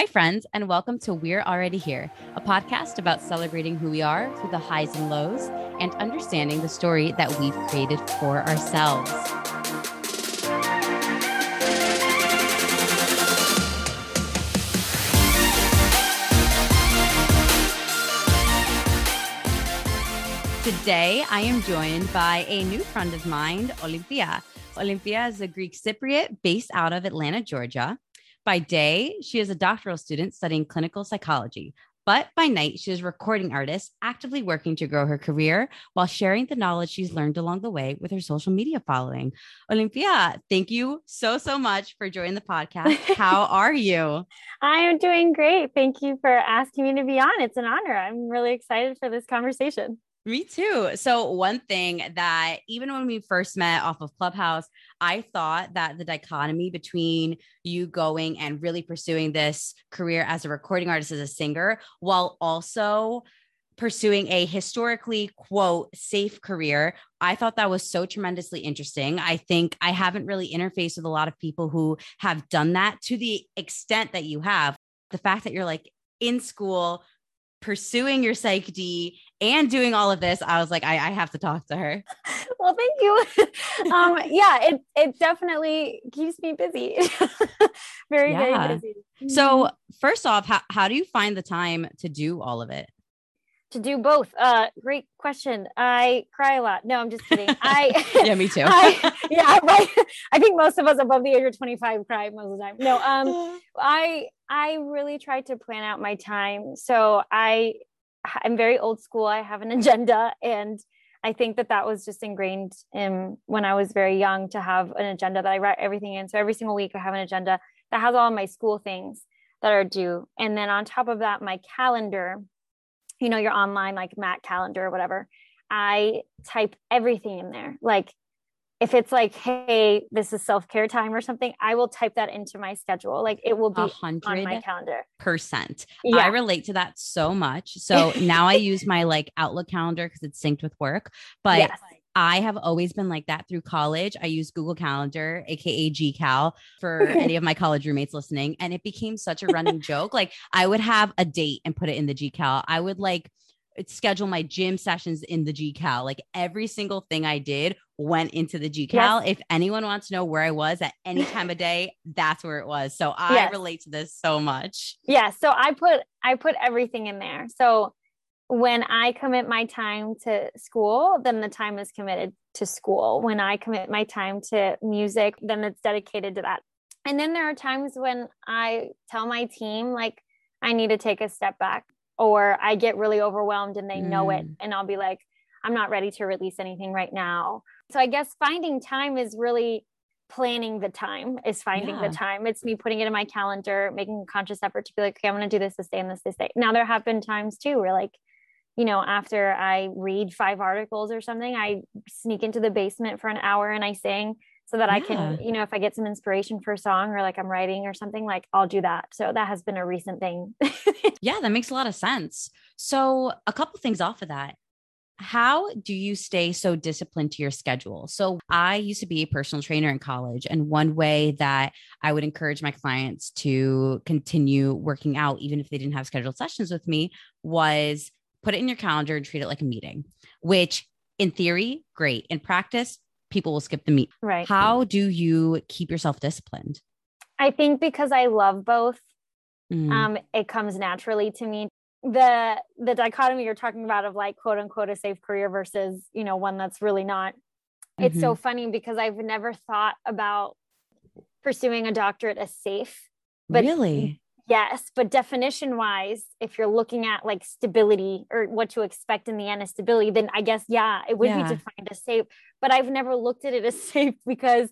Hi, friends, and welcome to We're Already Here, a podcast about celebrating who we are through the highs and lows and understanding the story that we've created for ourselves. Today, I am joined by a new friend of mine, Olympia. Olympia is a Greek Cypriot based out of Atlanta, Georgia. By day, she is a doctoral student studying clinical psychology. But by night, she is a recording artist, actively working to grow her career while sharing the knowledge she's learned along the way with her social media following. Olympia, thank you so, so much for joining the podcast. How are you? I am doing great. Thank you for asking me to be on. It's an honor. I'm really excited for this conversation. Me too. So, one thing that even when we first met off of Clubhouse, I thought that the dichotomy between you going and really pursuing this career as a recording artist, as a singer, while also pursuing a historically quote safe career i thought that was so tremendously interesting i think i haven't really interfaced with a lot of people who have done that to the extent that you have the fact that you're like in school pursuing your PsyD and doing all of this, I was like, I, I have to talk to her. Well, thank you. um, yeah, it it definitely keeps me busy. very, yeah. very busy. So mm-hmm. first off, how, how do you find the time to do all of it? to do both? Uh, great question. I cry a lot. No, I'm just kidding. I yeah, me too. I, yeah, right. I think most of us above the age of 25 cry most of the time. No, um, I I really try to plan out my time. So I I'm very old school. I have an agenda, and I think that that was just ingrained in when I was very young to have an agenda that I write everything in. So every single week I have an agenda that has all my school things that are due, and then on top of that, my calendar you know, your online like Mac calendar or whatever, I type everything in there. Like if it's like, hey, this is self care time or something, I will type that into my schedule. Like it will be on my calendar. Percent. Yeah. I relate to that so much. So now I use my like Outlook calendar because it's synced with work. But yes. I have always been like that through college. I use Google Calendar, aka GCal, for any of my college roommates listening. And it became such a running joke. Like I would have a date and put it in the GCal. I would like schedule my gym sessions in the GCal. Like every single thing I did went into the GCal. Yes. If anyone wants to know where I was at any time of day, that's where it was. So I yes. relate to this so much. Yeah. So I put I put everything in there. So when I commit my time to school, then the time is committed to school. When I commit my time to music, then it's dedicated to that. And then there are times when I tell my team, like, I need to take a step back, or I get really overwhelmed and they mm. know it. Mm. And I'll be like, I'm not ready to release anything right now. So I guess finding time is really planning the time is finding yeah. the time. It's me putting it in my calendar, making a conscious effort to be like, okay, I'm going to do this this day and this this day. Now there have been times too where like you know, after I read five articles or something, I sneak into the basement for an hour and I sing so that yeah. I can, you know, if I get some inspiration for a song or like I'm writing or something, like I'll do that. So that has been a recent thing. yeah, that makes a lot of sense. So, a couple things off of that. How do you stay so disciplined to your schedule? So, I used to be a personal trainer in college. And one way that I would encourage my clients to continue working out, even if they didn't have scheduled sessions with me, was put it in your calendar and treat it like a meeting, which in theory, great. In practice, people will skip the meet. Right. How do you keep yourself disciplined? I think because I love both, mm. um, it comes naturally to me. The the dichotomy you're talking about of like quote unquote a safe career versus, you know, one that's really not. Mm-hmm. It's so mm-hmm. funny because I've never thought about pursuing a doctorate as safe. But really? Yes, but definition wise, if you're looking at like stability or what to expect in the end of stability, then I guess, yeah, it would yeah. be defined as safe. But I've never looked at it as safe because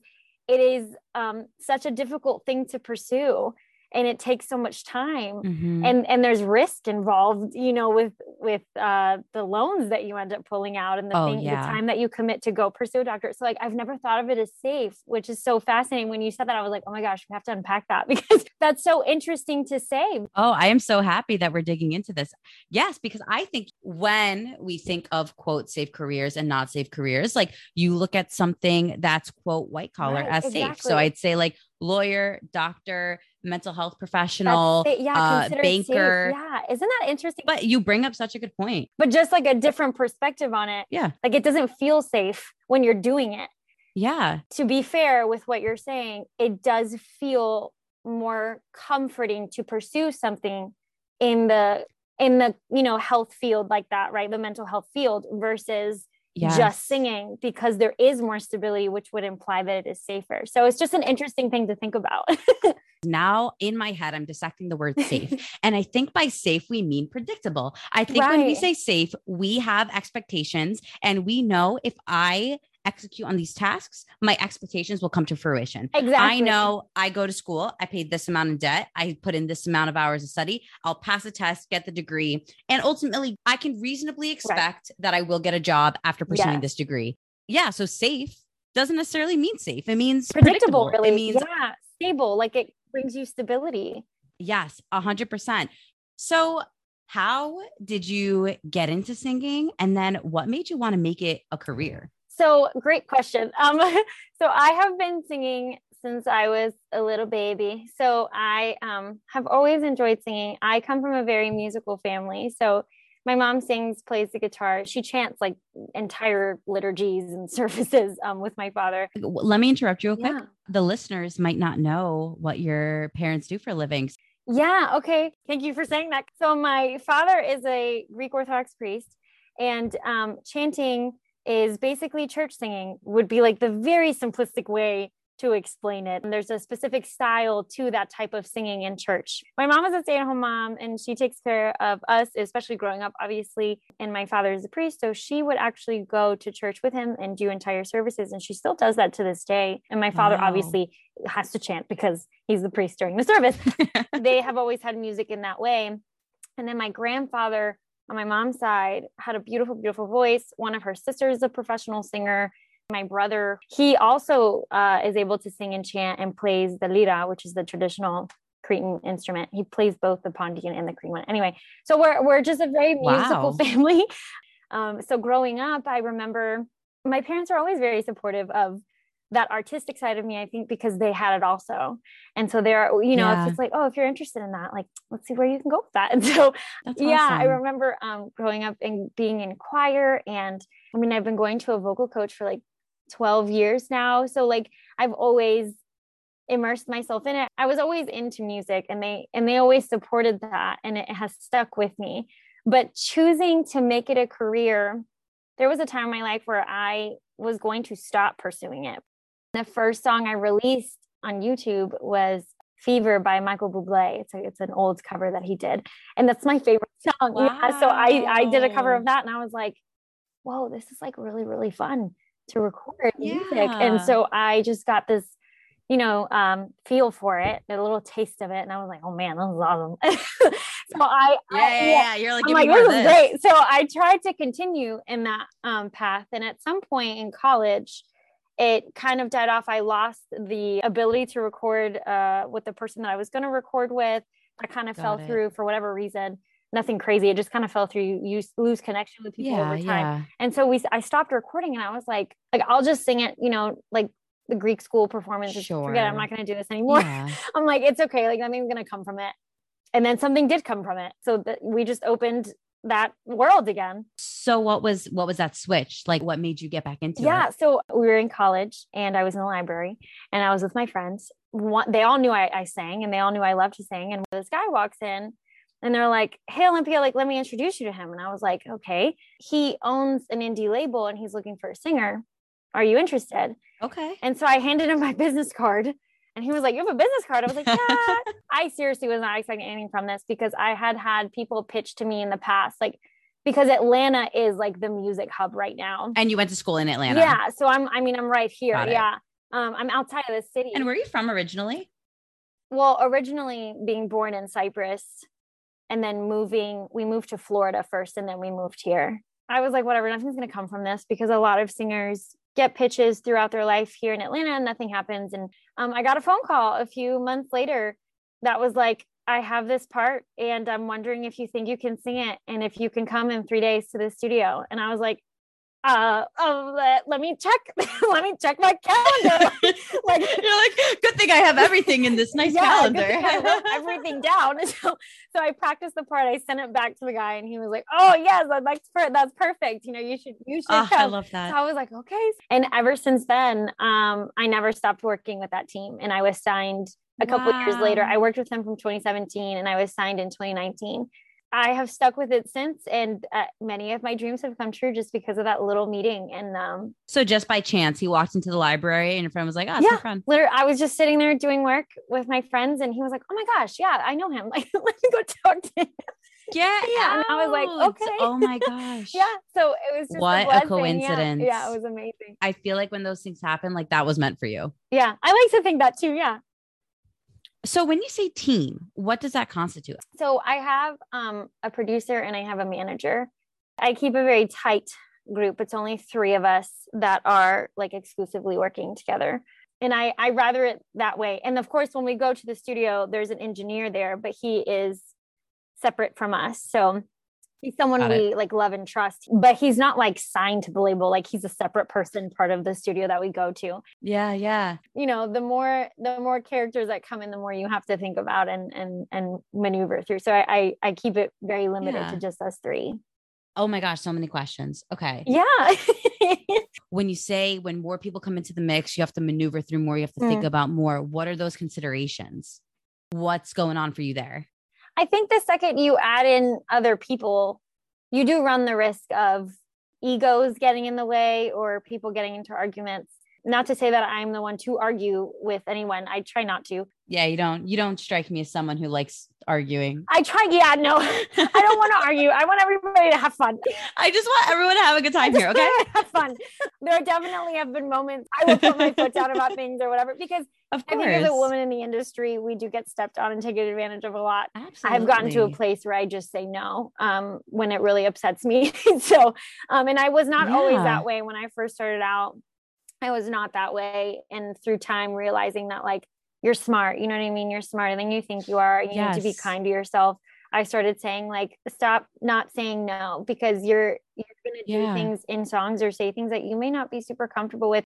it is um, such a difficult thing to pursue and it takes so much time mm-hmm. and and there's risk involved you know with with uh the loans that you end up pulling out and the oh, thing yeah. the time that you commit to go pursue a doctor so like i've never thought of it as safe which is so fascinating when you said that i was like oh my gosh we have to unpack that because that's so interesting to say oh i am so happy that we're digging into this yes because i think when we think of quote safe careers and not safe careers like you look at something that's quote white collar right, as exactly. safe so i'd say like lawyer doctor mental health professional, yeah, uh, considered safe. banker. Yeah, isn't that interesting? But you bring up such a good point. but just like a different perspective on it. Yeah. Like it doesn't feel safe when you're doing it. Yeah. To be fair with what you're saying, it does feel more comforting to pursue something in the in the you know health field like that right the mental health field versus Yes. just singing because there is more stability which would imply that it is safer so it's just an interesting thing to think about Now in my head, I'm dissecting the word safe. and I think by safe, we mean predictable. I think when we say safe, we have expectations and we know if I execute on these tasks, my expectations will come to fruition. exactly I know I go to school, I paid this amount of debt, I put in this amount of hours of study, I'll pass a test, get the degree, and ultimately I can reasonably expect that I will get a job after pursuing Yes. this degree. Yeah, so safe doesn't necessarily mean safe. It means predictable, predictable. really It means yeah stable like it brings you stability Yes, a hundred percent. So how did you get into singing? And then what made you want to make it a career? So great question. Um, so I have been singing since I was a little baby. So I um, have always enjoyed singing. I come from a very musical family. So my mom sings, plays the guitar. She chants like entire liturgies and services um, with my father. Let me interrupt you real quick. Yeah. The listeners might not know what your parents do for a living. Yeah. Okay. Thank you for saying that. So my father is a Greek Orthodox priest, and um, chanting is basically church singing. Would be like the very simplistic way to explain it. And there's a specific style to that type of singing in church. My mom is a stay-at-home mom, and she takes care of us, especially growing up, obviously. And my father is a priest, so she would actually go to church with him and do entire services, and she still does that to this day. And my father Wow. obviously has to chant because he's the priest during the service they have always had music in that way. And then my grandfather on my mom's side had a beautiful, beautiful voice. One of her sisters is a professional singer. My brother, he also uh, is able to sing and chant and plays the lira, which is the traditional Cretan instrument. He plays both the Pontian and the Cretan one. Anyway, so we're we're just a very musical Wow. family. Um, so growing up, I remember my parents were always very supportive of that artistic side of me, I think, because they had it also. And so they're, you know, Yeah. it's like, oh, if you're interested in that, like, let's see where you can go with that. And so, That's yeah, I remember um, growing up and being in choir. And I mean, I've been going to a vocal coach for like 12 years now. So, like, I've always immersed myself in it. I was always into music and they and they always supported that and it has stuck with me. But choosing to make it a career, there was a time in my life where I was going to stop pursuing it. The first song I released on YouTube was Fever by Michael Bublé. It's a, it's an old cover that he did. And that's my favorite song. Yeah, so I I did a cover of that and I was like, whoa, this is like really, really fun to record music. Yeah. And so I just got this, you know, um, feel for it, a little taste of it. And I was like, oh man, this is awesome. so I, Yeah, I- yeah, yeah. You're like, I'm like, this is great. So I tried to continue in that um, path. And at some point in college, it kind of died off. I lost the ability to record uh, with the person that I was going to record with. I kind of Got fell it. through for whatever reason. Nothing crazy. It just kind of fell through. You, lose connection with people Yeah, over time. yeah. And so we, I stopped recording, and I was like, like I'll just sing it. You know, like the Greek school performance. Just Forget it. I'm not going to do this anymore. Yeah. I'm like, it's okay. Like nothing's gonna come from it. And then something did come from it. So that we just opened that world again. So what was what was that switch? Like what made you get back into yeah. it? Yeah, so we were in college and I was in the library and I was with my friends. One, they all knew I, I sang and they all knew I loved to sing. And this guy walks in and they're like, Hey Olympia, like let me introduce you to him. And I was like, Okay. He owns an indie label and he's looking for a singer. Are you interested? Okay. And so I handed him my business card and he was like, You have a business card? I was like, Yeah. I seriously was not expecting anything from this because I had had people pitch to me in the past, like, because Atlanta is like the music hub right now. And you went to school in Atlanta. Yeah. So I'm, I mean, I'm right here. Yeah. Um, I'm outside of the city. And where are you from originally? well, originally being born in Cyprus and then moving, we moved to Florida first and then we moved here. I was like, whatever, nothing's going to come from this because a lot of singers get pitches throughout their life here in Atlanta and nothing happens. And um, I got a phone call a few months later that was like, I have this part and I'm wondering if you think you can sing it and if you can come in three days to the studio. And I was like, uh, oh, let, let me check, let me check my calendar. like you're like, good thing I have everything in this nice yeah, calendar. I wrote everything down. So, so I practiced the part. I sent it back to the guy, and he was like, "Oh yes, I'd like to. Put that's perfect. You know, you should, you should." Oh, I love that. So I was like, okay. And ever since then, um, I never stopped working with that team, and I was signed a couple wow. years later. I worked with them from 2017, and I was signed in 2019. I have stuck with it since, and uh, many of my dreams have come true just because of that little meeting. And um, so, just by chance, he walked into the library, and your friend was like, "Oh, yeah, friend." Literally, I was just sitting there doing work with my friends, and he was like, "Oh my gosh, yeah, I know him. Like, let me go talk to him." Yeah, yeah. And I was like, okay. Oh my gosh. yeah. So it was just what a, a coincidence. Yeah. yeah, it was amazing. I feel like when those things happen, like that was meant for you. Yeah, I like to think that too. Yeah. So when you say team, what does that constitute? So I have um, a producer and I have a manager. I keep a very tight group. It's only three of us that are like exclusively working together. And I, I rather it that way. And of course, when we go to the studio, there's an engineer there, but he is separate from us. So he's someone Got we it. like love and trust but he's not like signed to the label like he's a separate person part of the studio that we go to yeah yeah you know the more the more characters that come in the more you have to think about and and and maneuver through so i i, I keep it very limited yeah. to just us three Oh my gosh, so many questions. Okay. Yeah. when you say when more people come into the mix, you have to maneuver through more, you have to mm. think about more. What are those considerations? What's going on for you there? I think the second you add in other people, you do run the risk of egos getting in the way or people getting into arguments. Not to say that I'm the one to argue with anyone. I try not to. Yeah, you don't you don't strike me as someone who likes arguing. I try. Yeah, no, I don't want to argue. I want everybody to have fun. I just want everyone to have a good time here. Okay, have fun. There definitely have been moments I will put my foot down about things or whatever because of course, I think as a woman in the industry, we do get stepped on and taken advantage of a lot. Absolutely. I've gotten to a place where I just say no um, when it really upsets me. so, um, and I was not yeah. always that way when I first started out. I was not that way, and through time realizing that like you're smart. You know what I mean? You're smarter than you think you are. You yes. need to be kind to yourself. I started saying like stop not saying no because you're you're gonna do yeah. things in songs or say things that you may not be super comfortable with.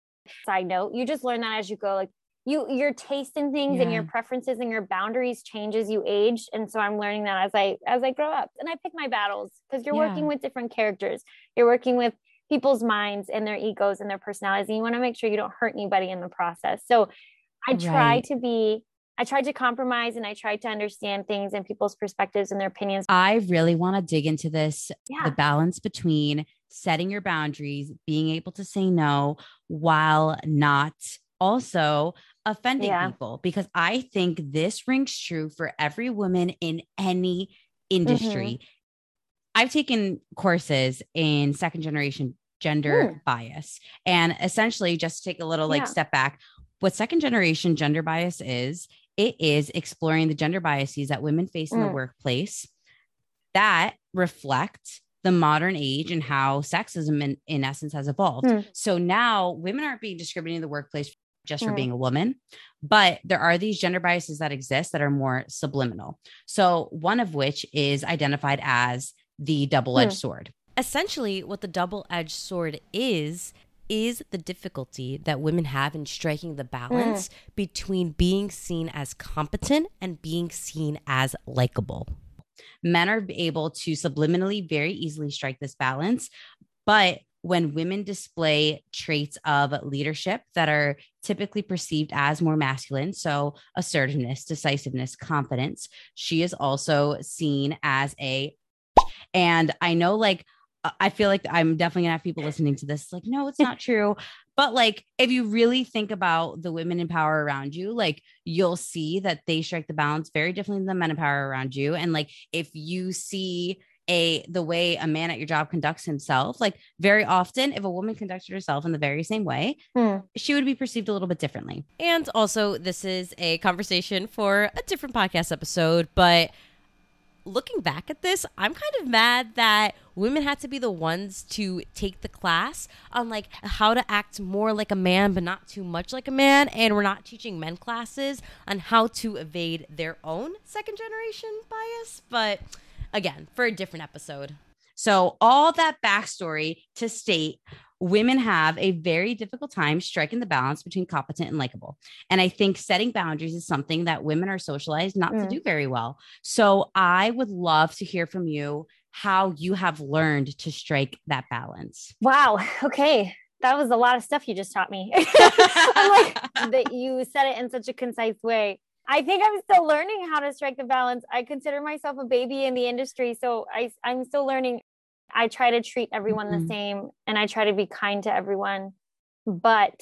Side note, you just learn that as you go. Like you your taste in things yeah. and your preferences and your boundaries change as you age. And so I'm learning that as I as I grow up. And I pick my battles because you're yeah. working with different characters. You're working with people's minds and their egos and their personalities. And you want to make sure you don't hurt anybody in the process. So I try right. to be I tried to compromise and I tried to understand things and people's perspectives and their opinions. I really want to dig into this yeah. the balance between setting your boundaries, being able to say no while not also offending yeah. people, because I think this rings true for every woman in any industry. Mm-hmm. I've taken courses in second generation gender mm. bias and essentially just take a little like yeah. step back what second generation gender bias is, it is exploring the gender biases that women face in the mm. workplace that reflect the modern age and how sexism in, in essence has evolved. Mm. So now women aren't being discriminated in the workplace just for mm. being a woman, but there are these gender biases that exist that are more subliminal. So one of which is identified as the double-edged mm. sword. Essentially, what the double-edged sword is is the difficulty that women have in striking the balance mm. between being seen as competent and being seen as likable. Men are able to subliminally very easily strike this balance, but when women display traits of leadership that are typically perceived as more masculine, so assertiveness, decisiveness, confidence, she is also seen as a and I know like I feel like I'm definitely gonna have people listening to this like, no, it's not true. But like, if you really think about the women in power around you, like you'll see that they strike the balance very differently than the men in power around you. And like, if you see a the way a man at your job conducts himself, like very often, if a woman conducted herself in the very same way, hmm. she would be perceived a little bit differently. And also, this is a conversation for a different podcast episode, but looking back at this, I'm kind of mad that women had to be the ones to take the class on like how to act more like a man but not too much like a man and we're not teaching men classes on how to evade their own second generation bias but again for a different episode so all that backstory to state women have a very difficult time striking the balance between competent and likable. And I think setting boundaries is something that women are socialized not mm. to do very well. So I would love to hear from you how you have learned to strike that balance. Wow. Okay. That was a lot of stuff you just taught me. I'm like that you said it in such a concise way. I think I'm still learning how to strike the balance. I consider myself a baby in the industry, so I I'm still learning. I try to treat everyone mm-hmm. the same and I try to be kind to everyone, but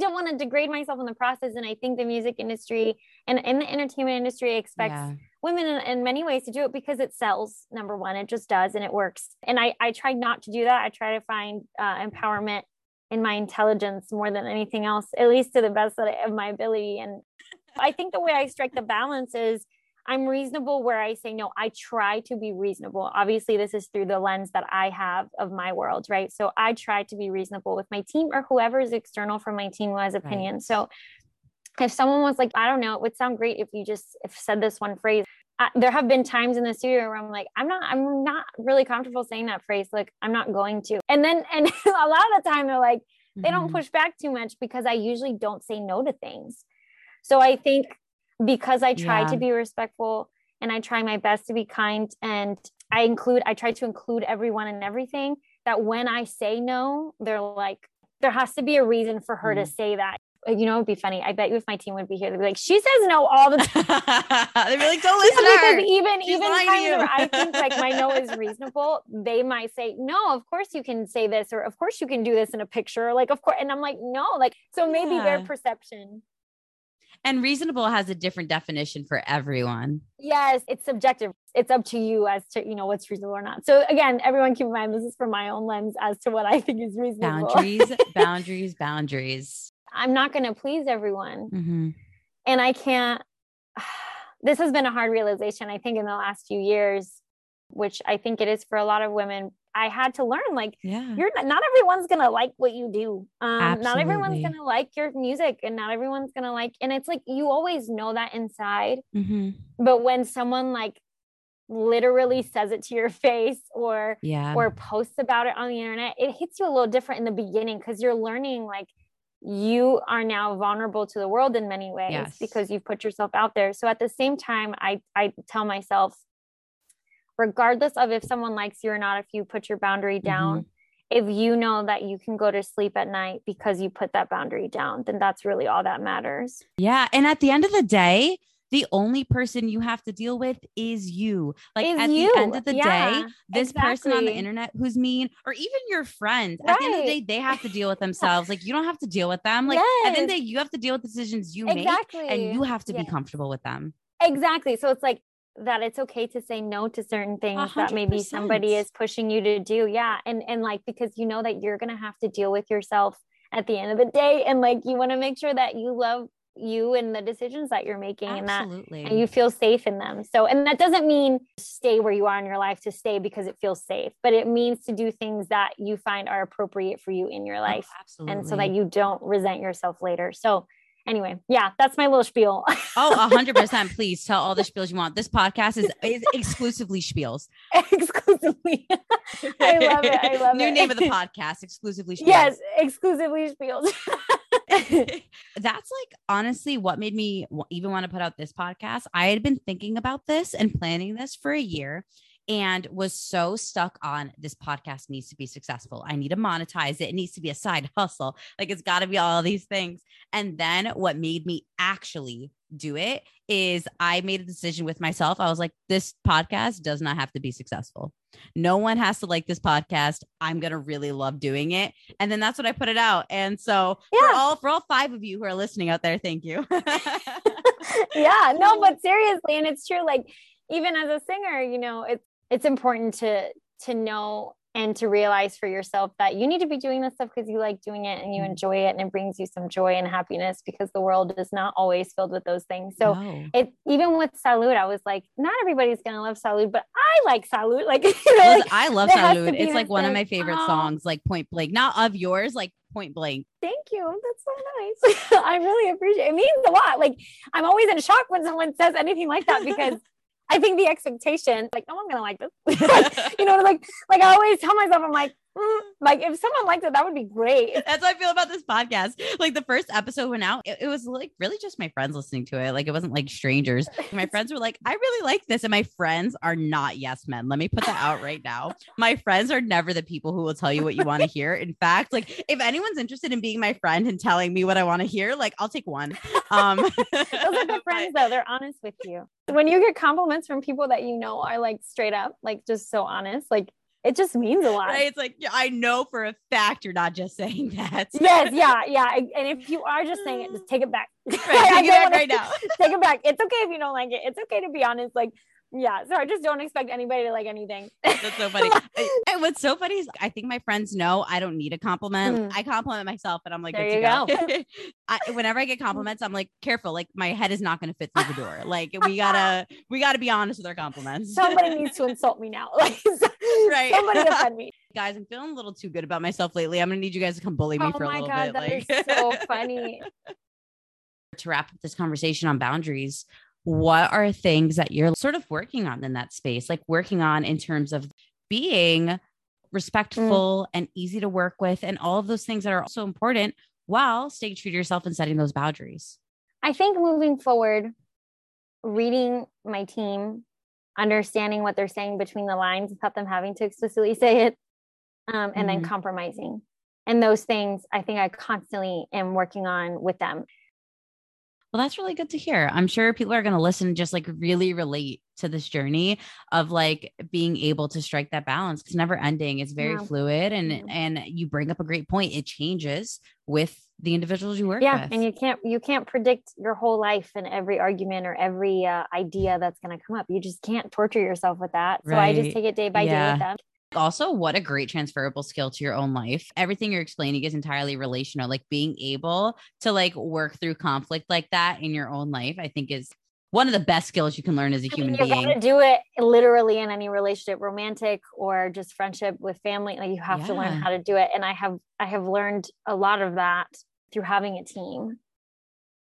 I don't want to degrade myself in the process. And I think the music industry and in the entertainment industry expects yeah. women in, in, many ways to do it because it sells. Number one, it just does and it works. And I I try not to do that. I try to find uh, empowerment in my intelligence more than anything else, at least to the best of my ability. And I think the way I strike the balance is I'm reasonable where I say no. I try to be reasonable. Obviously, this is through the lens that I have of my world, right? So I try to be reasonable with my team or whoever is external from my team who has opinion. Right. So if someone was like, I don't know, it would sound great if you just if said this one phrase. I, there have been times in the studio where I'm like, I'm not, I'm not really comfortable saying that phrase. Like, I'm not going to. And then, and a lot of the time, they're like, they don't mm-hmm. push back too much because I usually don't say no to things. So I think because I try yeah. to be respectful and I try my best to be kind and I include, I try to include everyone and everything that when I say no, they're like, there has to be a reason for her mm. to say that. You know, it'd be funny. I bet you if my team would be here, they'd be like, "She says no all the time." they'd be like, "Don't listen yeah, to her." Even She's even times where I think like my no is reasonable, they might say, "No, of course you can say this," or "Of course you can do this in a picture." Like, of course, and I'm like, "No," like so maybe yeah. their perception and reasonable has a different definition for everyone. Yes, it's subjective. It's up to you as to, you know, what's reasonable or not. So again, everyone keep in mind this is from my own lens as to what I think is reasonable. Boundaries, boundaries, boundaries. I'm not going to please everyone. Mm-hmm. And I can't this has been a hard realization I think in the last few years, which I think it is for a lot of women, I had to learn like yeah. you're not, not everyone's gonna like what you do. Um, not everyone's gonna like your music and not everyone's gonna like and it's like you always know that inside. Mm-hmm. But when someone like literally says it to your face or yeah or posts about it on the internet, it hits you a little different in the beginning because you're learning like you are now vulnerable to the world in many ways yes. because you've put yourself out there. So at the same time, I I tell myself regardless of if someone likes you or not, if you put your boundary down, mm-hmm. if you know that you can go to sleep at night because you put that boundary down, then that's really all that matters. Yeah. And at the end of the day, the only person you have to deal with is you. Like is at you. the end of the yeah, day, this exactly. person on the internet who's mean, or even your friends, right. at the end of the day, they have to deal with themselves. like you don't have to deal with them. Like yes. at the end of the day, you have to deal with decisions you exactly. make and you have to yes. be comfortable with them. Exactly. So it's like that it's okay to say no to certain things 100%. that maybe somebody is pushing you to do yeah and and like because you know that you're going to have to deal with yourself at the end of the day and like you want to make sure that you love you and the decisions that you're making Absolutely. and that and you feel safe in them so and that doesn't mean stay where you are in your life to stay because it feels safe but it means to do things that you find are appropriate for you in your oh, life oh, and so that you don't resent yourself later so anyway, yeah, that's my little spiel. oh, 100%. Please tell all the spiels you want. This podcast is, is exclusively spiels. exclusively. I love it. I love New it. New name of the podcast, exclusively spiels. Yes, exclusively spiels. That's like honestly what made me even want to put out this podcast. I had been thinking about this and planning this for a year and was so stuck on this podcast needs to be successful. I need to monetize it. It needs to be a side hustle. Like it's got to be all these things. And then what made me actually do it is I made a decision with myself. I was like, this podcast does not have to be successful. No one has to like this podcast. I'm gonna really love doing it. And then that's what I put it out. And so yeah. for all for all five of you who are listening out there, thank you. yeah, no, but seriously, and it's true. Like even as a singer, you know, it's it's important to to know and to realize for yourself that you need to be doing this stuff because you like doing it and you mm-hmm. enjoy it and it brings you some joy and happiness because the world is not always filled with those things. So no. it even with Salud, I was like, not everybody's gonna love Salud, but I like Salud. Like, you know, like I love Salud. It's like one thing. of my favorite songs, like point blank, not of yours, like point blank. Thank you. That's so nice. I really appreciate it. It means a lot. Like I'm always in shock when someone says anything like that because I think the expectation, like, no, I'm gonna like this. like, you know, like, like I always tell myself, I'm like, like if someone liked it, that would be great. That's how I feel about this podcast. Like the first episode went out, it, it, was like really just my friends listening to it. Like it wasn't like strangers. My friends were like, I really like this. And my friends are not yes men. Let me put that out right now. My friends are never the people who will tell you what you want to hear. In fact, like if anyone's interested in being my friend and telling me what I want to hear, like I'll take one. Um those are good friends though. They're honest with you. When you get compliments from people that you know are like straight up, like just so honest, like it just means a lot. Right? It's like yeah, I know for a fact you're not just saying that. yes, yeah, yeah. And if you are just saying it, just take it back. Right, take it back right now. take it back. It's okay if you don't like it. It's okay to be honest. Like yeah so i just don't expect anybody to like anything. That's so funny. And what's so funny is i think my friends know i don't need a compliment. Mm. i compliment myself and i'm like there you go, go. I, whenever i get compliments i'm like careful like my head is not going to fit through the door. Like we gotta we gotta be honest with our compliments. Somebody needs to insult me now. Like right. somebody offend me. Guys i'm feeling a little too good about myself lately. I'm gonna need you guys to come bully me oh for a little God, bit that like. so funny. To wrap up this conversation on boundaries what are things that you're sort of working on in that space, like working on in terms of being respectful mm. and easy to work with, and all of those things that are also important while staying true to yourself and setting those boundaries? I think moving forward, reading my team, understanding what they're saying between the lines without them having to explicitly say it, um, and mm-hmm. then compromising. And those things I think I constantly am working on with them. Well, that's really good to hear. I'm sure people are going to listen and just like really relate to this journey of like being able to strike that balance. It's never ending. It's very yeah. fluid and yeah. and you bring up a great point. It changes with the individuals you work with. yeah, with. and you can't you can't predict your whole life and every argument or every uh, idea that's going to come up. You just can't torture yourself with that. So right. I just take it day by yeah. day with them. Also, what a great transferable skill to your own life. Everything you're explaining is entirely relational. Like being able to like work through conflict like that in your own life, I think is one of the best skills you can learn as a human you being. You do it literally in any relationship, romantic or just friendship with family. Like you have yeah. to learn how to do it. And I have I have learned a lot of that through having a team.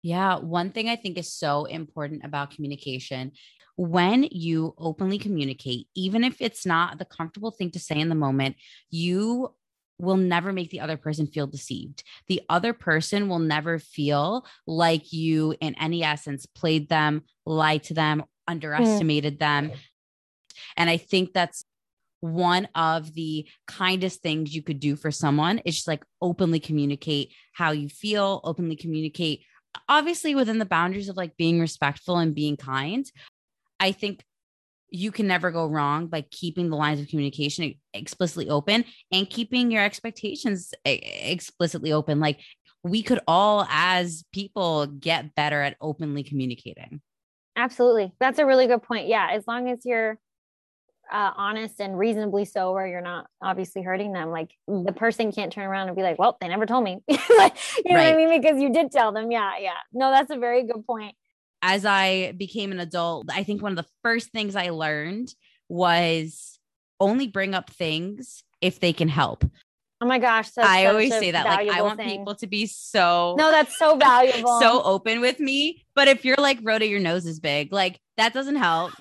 Yeah, one thing I think is so important about communication when you openly communicate, even if it's not the comfortable thing to say in the moment, you will never make the other person feel deceived. The other person will never feel like you, in any essence, played them, lied to them, underestimated mm. them. And I think that's one of the kindest things you could do for someone is just like openly communicate how you feel, openly communicate, obviously within the boundaries of like being respectful and being kind. I think you can never go wrong by keeping the lines of communication explicitly open and keeping your expectations explicitly open. Like we could all, as people, get better at openly communicating. Absolutely. That's a really good point. Yeah. As long as you're uh, honest and reasonably so, where you're not obviously hurting them, like the person can't turn around and be like, well, they never told me. like, you know right. what I mean? Because you did tell them. Yeah. Yeah. No, that's a very good point as I became an adult, I think one of the first things I learned was only bring up things if they can help. Oh my gosh. I always say that. Like, I want thing. people to be so. No, that's so valuable. so open with me. But if you're like, Rhoda, your nose is big, like, that doesn't help.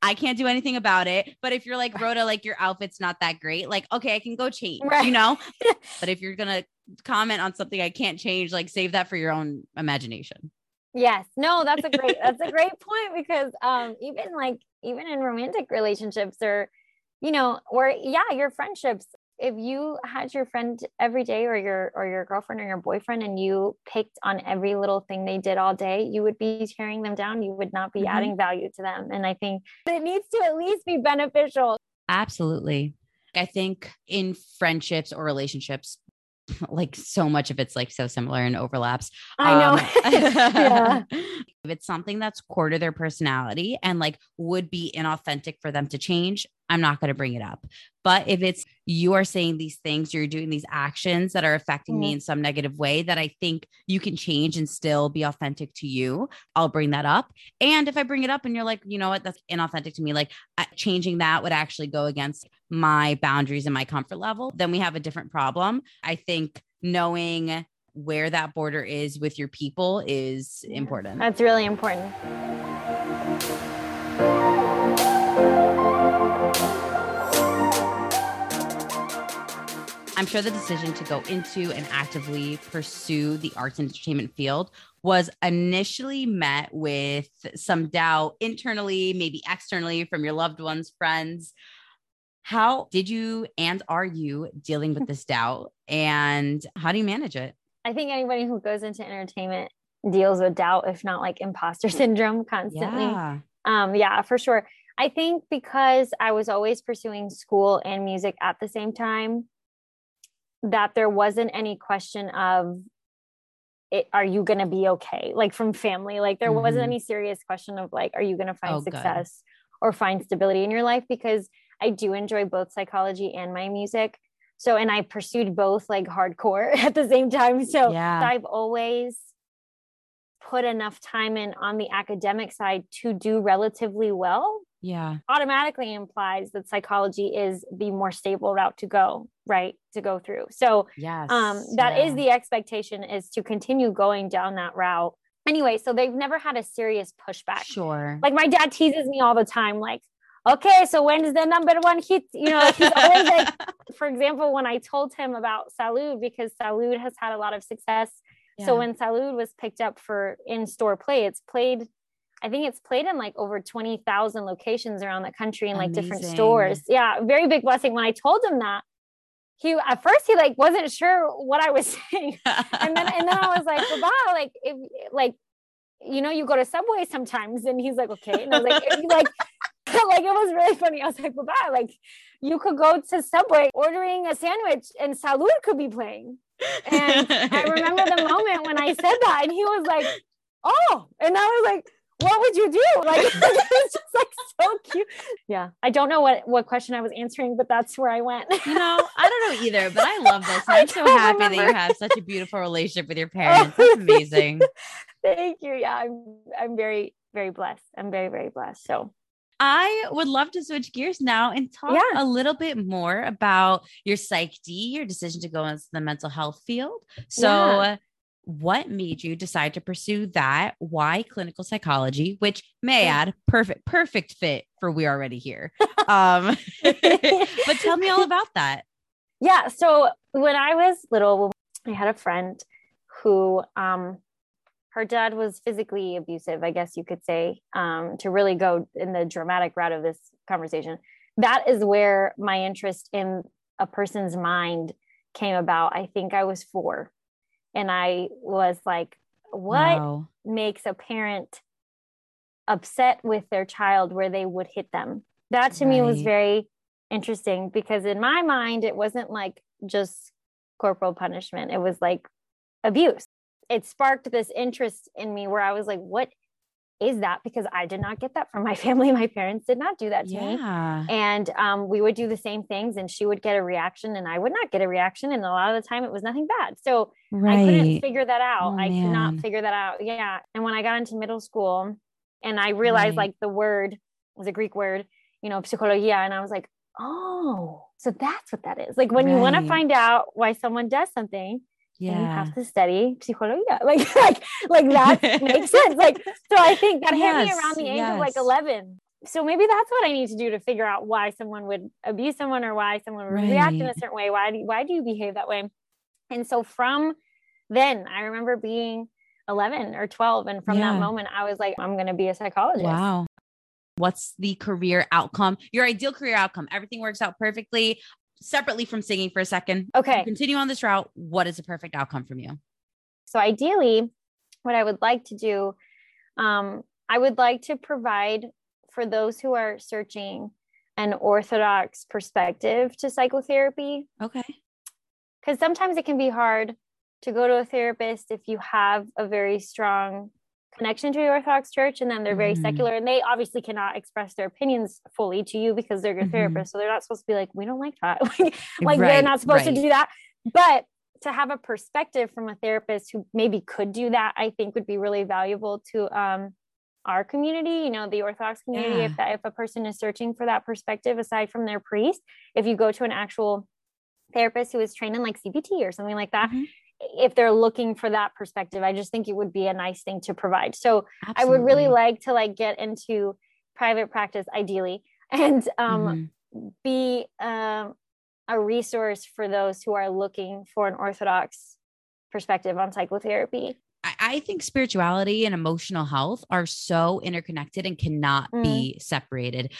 I can't do anything about it. But if you're like, Rhoda, like, your outfit's not that great, like, okay, I can go change, right. you know? but if you're going to comment on something I can't change, like, save that for your own imagination. Yes. No, that's a great that's a great point because um even like even in romantic relationships or you know, or yeah, your friendships, if you had your friend every day or your or your girlfriend or your boyfriend and you picked on every little thing they did all day, you would be tearing them down. You would not be mm-hmm. adding value to them. And I think it needs to at least be beneficial. Absolutely. I think in friendships or relationships, like so much of it's like so similar and overlaps. I know. Um, yeah. If it's something that's core to their personality and like would be inauthentic for them to change, I'm not going to bring it up. But if it's you are saying these things, you're doing these actions that are affecting mm-hmm. me in some negative way that I think you can change and still be authentic to you, I'll bring that up. And if I bring it up and you're like, you know what, that's inauthentic to me, like changing that would actually go against my boundaries and my comfort level, then we have a different problem. I think knowing where that border is with your people is important. That's really important. I'm sure the decision to go into and actively pursue the arts and entertainment field was initially met with some doubt internally, maybe externally from your loved ones, friends. How did you and are you dealing with this doubt? And how do you manage it? I think anybody who goes into entertainment deals with doubt, if not like imposter syndrome constantly. Yeah. Um, yeah, for sure. I think because I was always pursuing school and music at the same time, that there wasn't any question of it, are you going to be okay like from family like there mm-hmm. wasn't any serious question of like are you going to find oh, success good. or find stability in your life because i do enjoy both psychology and my music so and i pursued both like hardcore at the same time so yeah. i've always put enough time in on the academic side to do relatively well yeah. automatically implies that psychology is the more stable route to go right to go through. So yes. um that yeah. is the expectation is to continue going down that route. Anyway so they've never had a serious pushback. Sure. Like my dad teases me all the time like okay so when is the number one hit? You know he's always like for example when i told him about salud because salud has had a lot of success. Yeah. so when salud was picked up for in-store play it's played I think it's played in like over 20,000 locations around the country in like Amazing. different stores. Yeah, very big blessing. When I told him that, he at first he like wasn't sure what I was saying. and then and then I was like, Baba, like if like you know, you go to Subway sometimes and he's like, okay. And I was like, like like it was really funny. I was like, Baba, like you could go to Subway ordering a sandwich and Salud could be playing. And I remember the moment when I said that and he was like, oh, and I was like, what would you do? Like it's just like so cute. Yeah. I don't know what what question I was answering, but that's where I went. you know, I don't know either, but I love this. I'm so happy remember. that you have such a beautiful relationship with your oh, parents. It's amazing. Thank you. Yeah, I'm I'm very, very blessed. I'm very, very blessed. So I would love to switch gears now and talk yeah. a little bit more about your psych D, your decision to go into the mental health field. So yeah what made you decide to pursue that? Why clinical psychology, which may add perfect, perfect fit for we already here. Um, but tell me all about that. Yeah. So when I was little, I had a friend who, um, her dad was physically abusive, I guess you could say, um, to really go in the dramatic route of this conversation. That is where my interest in a person's mind came about. I think I was four and I was like, what wow. makes a parent upset with their child where they would hit them? That to right. me was very interesting because in my mind, it wasn't like just corporal punishment, it was like abuse. It sparked this interest in me where I was like, what is that because I did not get that from my family. My parents did not do that to yeah. me. And um, we would do the same things and she would get a reaction and I would not get a reaction. And a lot of the time it was nothing bad. So right. I couldn't figure that out. Oh, I could not figure that out. Yeah. And when I got into middle school and I realized right. like the word was a Greek word, you know, psychologia. And I was like, oh, so that's what that is. Like when right. you want to find out why someone does something, yeah. you have to study psychologia. Like, like, like that makes sense. Like, so I think that yes, hit me around the age yes. of like 11. So maybe that's what I need to do to figure out why someone would abuse someone or why someone would right. react in a certain way. Why do, why do you behave that way? And so from then I remember being 11 or 12. And from yeah. that moment, I was like, I'm going to be a psychologist. Wow. What's the career outcome? Your ideal career outcome? Everything works out perfectly separately from singing for a second. Okay. Continue on this route. What is a perfect outcome from you? So, ideally, what I would like to do, um, I would like to provide for those who are searching an orthodox perspective to psychotherapy. Okay. Because sometimes it can be hard to go to a therapist if you have a very strong connection to the Orthodox Church, and then they're very mm-hmm. secular, and they obviously cannot express their opinions fully to you because they're your mm-hmm. therapist. So they're not supposed to be like, we don't like that. like right, they're not supposed right. to do that. But to have a perspective from a therapist who maybe could do that, I think would be really valuable to um, our community. You know, the Orthodox community. Yeah. If that, if a person is searching for that perspective aside from their priest, if you go to an actual therapist who is trained in like CBT or something like that. Mm-hmm if they're looking for that perspective i just think it would be a nice thing to provide so Absolutely. i would really like to like get into private practice ideally and um mm-hmm. be um a resource for those who are looking for an orthodox perspective on psychotherapy. I think spirituality and emotional health are so interconnected and cannot mm. be separated.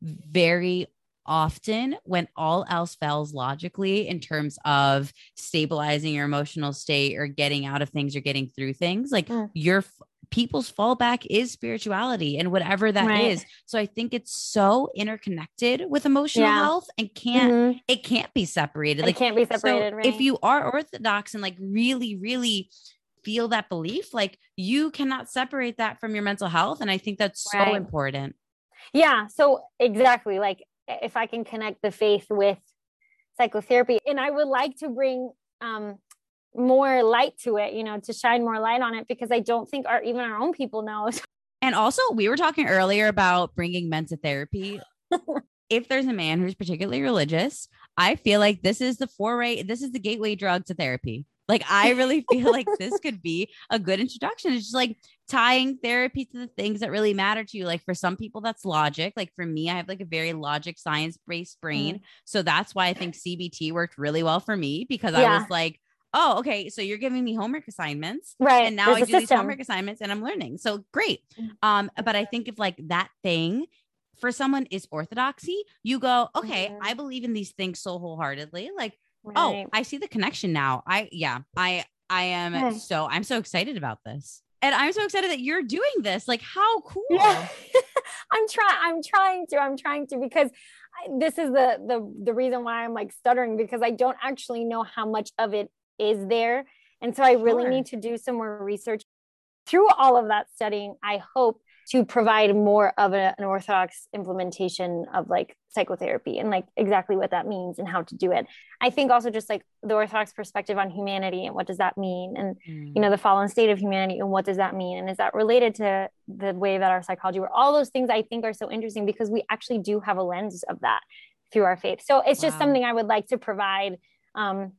Very often, when all else fails logically in terms of stabilizing your emotional state or getting out of things or getting through things, like mm. your people's fallback is spirituality and whatever that right. is. So I think it's so interconnected with emotional yeah. health and can't mm-hmm. it can't be separated. It like can't be separated. So right? If you are orthodox and like really, really feel that belief, like you cannot separate that from your mental health. And I think that's right. so important. Yeah. So exactly. Like if I can connect the faith with psychotherapy, and I would like to bring um more light to it, you know, to shine more light on it because I don't think our even our own people know. And also, we were talking earlier about bringing men to therapy. if there's a man who's particularly religious, I feel like this is the foray, this is the gateway drug to therapy. Like, I really feel like this could be a good introduction. It's just like tying therapy to the things that really matter to you. Like, for some people, that's logic. Like, for me, I have like a very logic science based brain. Mm. So that's why I think CBT worked really well for me because yeah. I was like, oh, okay, so you're giving me homework assignments. Right. And now There's I do system. these homework assignments and I'm learning. So great. Mm. Um, but I think if like that thing for someone is orthodoxy, you go, okay, mm-hmm. I believe in these things so wholeheartedly. Like, Oh, right. oh, I see the connection now. I yeah, I I am okay. so I'm so excited about this. And I'm so excited that you're doing this. Like, how cool. Yeah. I'm trying, I'm trying to, I'm trying to because I, this is the the the reason why I'm like stuttering because I don't actually know how much of it is there. And so I really sure. need to do some more research. Through all of that studying, I hope to provide more of a, an orthodox implementation of like psychotherapy and like exactly what that means and how to do it i think also just like the orthodox perspective on humanity and what does that mean and mm. you know the fallen state of humanity and what does that mean and is that related to the way that our psychology works all those things i think are so interesting because we actually do have a lens of that through our faith so it's just wow. something i would like to provide um,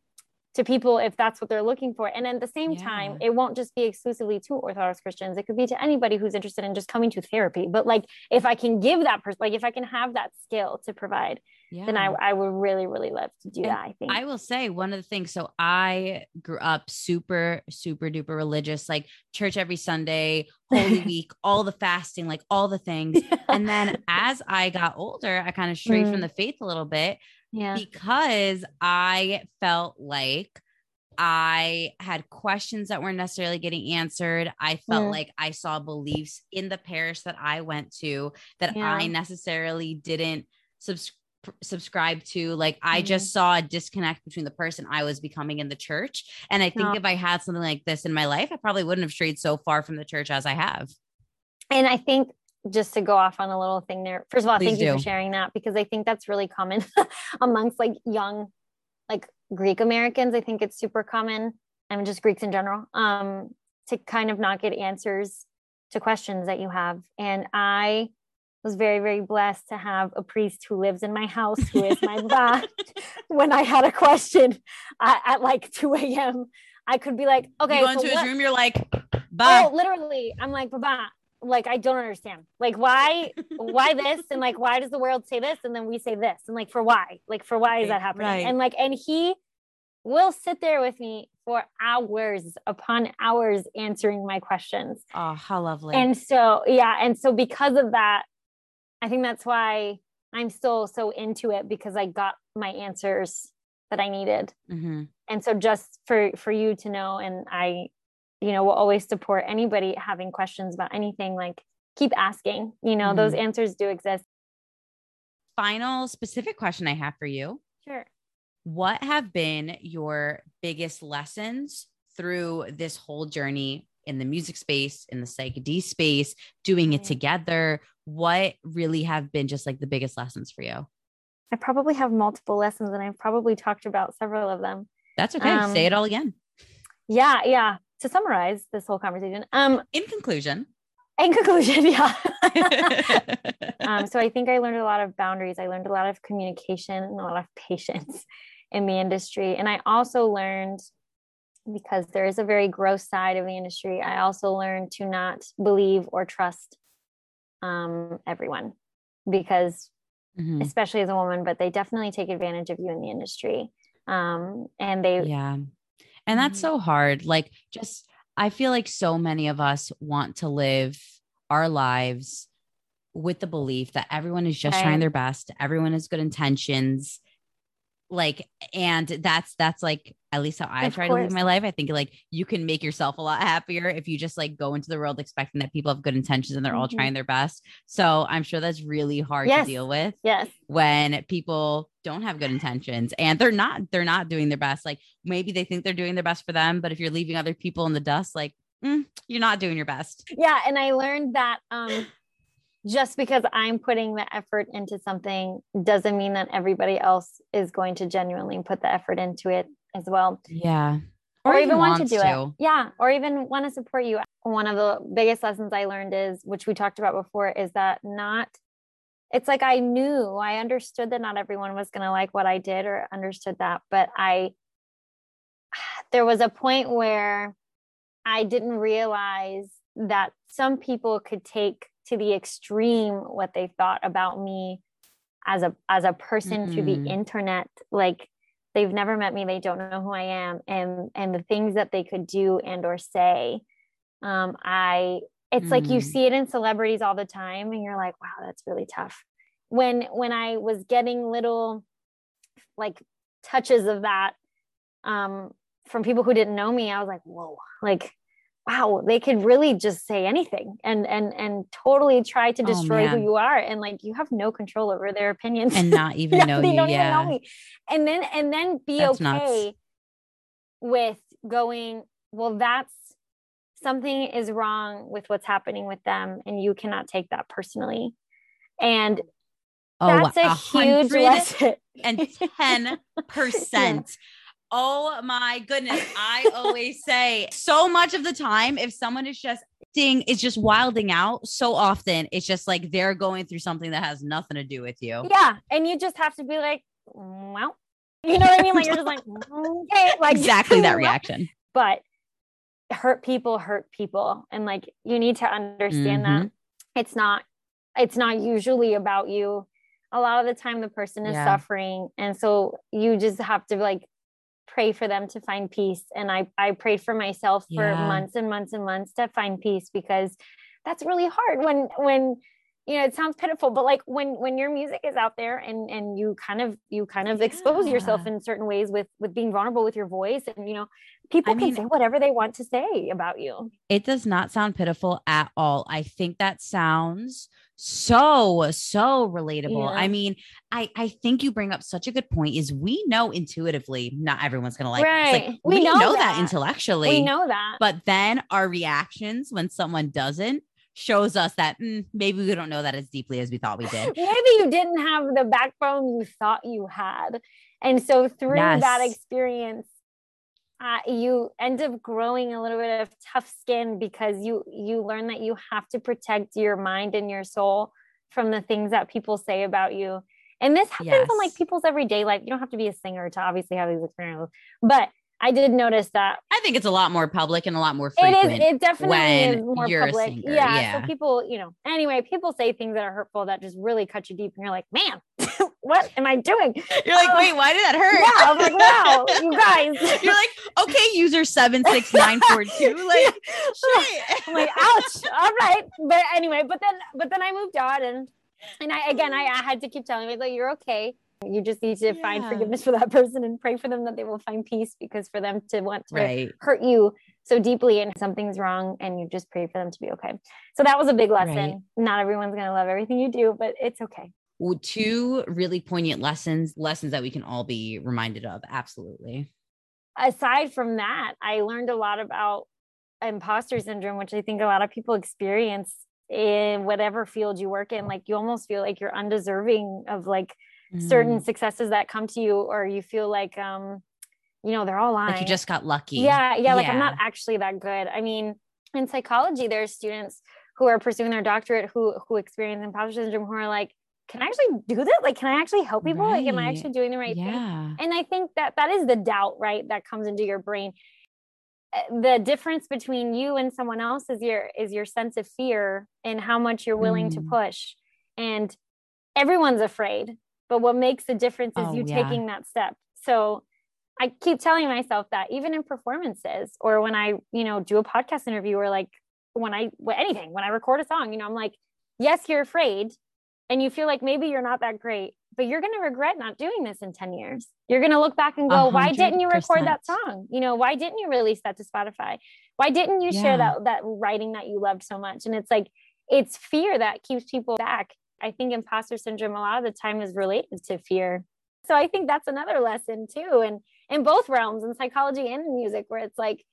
to people if that's what they're looking for. And at the same yeah. time, it won't just be exclusively to Orthodox Christians. It could be to anybody who's interested in just coming to therapy. But like if I can give that person, like if I can have that skill to provide, yeah. then I, I would really, really love to do and that. I think I will say one of the things. So I grew up super, super duper religious, like church every Sunday, Holy Week, all the fasting, like all the things. And then as I got older, I kind of strayed mm. from the faith a little bit yeah. because I felt like I had questions that weren't necessarily getting answered. I felt mm. like I saw beliefs in the parish that I went to that yeah. I necessarily didn't subs- subscribe to. Like I mm. just saw a disconnect between the person I was becoming in the church. And I think if I had something like this in my life, I probably wouldn't have strayed so far from the church as I have. And I think just to go off on a little thing there. First of all, Please thank do. you for sharing that because I think that's really common amongst like young, like Greek Americans. I think it's super common and just Greeks in general um, to kind of not get answers to questions that you have. And I was very, very blessed to have a priest who lives in my house who is my ba. when I had a question at, at like 2 a.m., I could be like, okay. You go into so his what? room, you're like, ba. Oh, literally. I'm like, Baba, like I don't understand. Like why why this and like why does the world say this and then we say this and like for why? Like for why is that happening? Right. And like and he will sit there with me for hours upon hours answering my questions. Oh, how lovely. And so yeah, and so because of that I think that's why I'm still so into it because I got my answers that I needed. Mm-hmm. And so just for for you to know and I you know, we'll always support anybody having questions about anything. Like, keep asking, you know, mm-hmm. those answers do exist. Final specific question I have for you. Sure. What have been your biggest lessons through this whole journey in the music space, in the PsyD space, doing it together? What really have been just like the biggest lessons for you? I probably have multiple lessons and I've probably talked about several of them. That's okay. Um, Say it all again. Yeah, yeah to summarize this whole conversation, um, in conclusion, in conclusion, yeah. um, so I think I learned a lot of boundaries. I learned a lot of communication and a lot of patience in the industry. And I also learned because there is a very gross side of the industry, I also learned to not believe or trust um, everyone because mm-hmm. especially as a woman, but they definitely take advantage of you in the industry. Um, and they, yeah. And that's mm-hmm. so hard. Like, just, I feel like so many of us want to live our lives with the belief that everyone is just right. trying their best, everyone has good intentions, like and that's that's like at least how i of try course. to live my life i think like you can make yourself a lot happier if you just like go into the world expecting that people have good intentions and they're mm-hmm. all trying their best so i'm sure that's really hard yes. to deal with yes when people don't have good intentions and they're not they're not doing their best like maybe they think they're doing their best for them but if you're leaving other people in the dust like mm, you're not doing your best yeah and i learned that um just because I'm putting the effort into something doesn't mean that everybody else is going to genuinely put the effort into it as well. Yeah. Or, or even want to do to. it. Yeah. Or even want to support you. One of the biggest lessons I learned is, which we talked about before, is that not, it's like I knew, I understood that not everyone was going to like what I did or understood that. But I, there was a point where I didn't realize that some people could take to the extreme what they thought about me as a as a person mm-hmm. through the mm-hmm. internet like they've never met me they don't know who i am and and the things that they could do and or say um i it's mm. like you mm. see it in celebrities all the time and you're like wow that's really tough when when i was getting little like touches of that um from people who didn't know me i was like whoa like wow they could really just say anything and and and totally try to oh, destroy oh, who you are and like you have no control over their opinions and not even know they you don't yeah. even know me and then and then be that's okay nuts. with going well that's something is wrong with what's happening with them and you cannot take that personally and oh, that's a huge lesson and 10% Oh my goodness. I always say so much of the time, if someone is just thing is just wilding out so often, it's just like they're going through something that has nothing to do with you. Yeah. And you just have to be like, well, you know what I mean? Like you're just like, okay, like exactly that reaction. But hurt people hurt people. And like you need to understand mm-hmm. that it's not it's not usually about you. A lot of the time the person is yeah. suffering. And so you just have to like pray for them to find peace. And I, I prayed for myself for yeah. months and months and months to find peace because that's really hard when, when, you know, it sounds pitiful, but like when, when your music is out there and, and you kind of, you kind of yeah. expose yourself in certain ways with, with being vulnerable with your voice and, you know, people I can say whatever they want to say about you. It does not sound pitiful at all. I think that sounds so so relatable yeah. i mean i i think you bring up such a good point is we know intuitively not everyone's gonna like, right. like we, we, know, know that. that. intellectually we know that but then our reactions when someone doesn't shows us that mm, maybe we don't know that as deeply as we thought we did maybe you didn't have the backbone you thought you had and so through yes. that experience uh, you end up growing a little bit of tough skin because you you learn that you have to protect your mind and your soul from the things that people say about you and this happens yes. in like people's everyday life you don't have to be a singer to obviously have these experiences but I did notice that. I think it's a lot more public and a lot more frequent. It is. It definitely is more public. Yeah, yeah, So people, you know, anyway, people say things that are hurtful that just really cut you deep, and you're like, man, what am I doing? You're like, um, wait, why did that hurt? Yeah, I'm like, wow, you guys. You're like, okay, user seven six nine four two. Like, shit. I'm like, ouch. All right, but anyway, but then, but then I moved on, and and I again, I, I had to keep telling me like, you're okay you just need to yeah. find forgiveness for that person and pray for them that they will find peace because for them to want to right. hurt you so deeply and something's wrong and you just pray for them to be okay. So that was a big lesson. Right. Not everyone's going to love everything you do, but it's okay. Well, two really poignant lessons, lessons that we can all be reminded of. Absolutely. Aside from that, I learned a lot about imposter syndrome, which I think a lot of people experience in whatever field you work in. Like you almost feel like you're undeserving of like mm. certain successes that come to you or you feel like um you know they're all lying like you just got lucky yeah, yeah like i'm not actually that good i mean in psychology there are students who are pursuing their doctorate who who experience imposter syndrome who are like can I actually do this? Like, can I actually help people? Right. Like, am I actually doing the right yeah. thing? And I think that that is the doubt, right? That comes into your brain. Eh, the difference between you and someone else is your is your sense of fear and how much you're willing mm. to push. And everyone's afraid, but what makes the difference is Oh, you yeah. taking that step. So I keep telling myself that even in performances or when I, you know, do a podcast interview or like when I, anything, when I record a song, you know, I'm like, yes, you're afraid and you feel like maybe you're not that great, but you're going to regret not doing this in 10 years. You're going to look back and go, A why didn't you record that song? You know, why didn't you release that to Spotify? Why didn't you Yeah. share that, that writing that you loved so much? And it's like, it's fear that keeps people back. I think imposter syndrome a lot of the time is related to fear. So I think that's another lesson too. And in both realms, in psychology and in music, where it's like,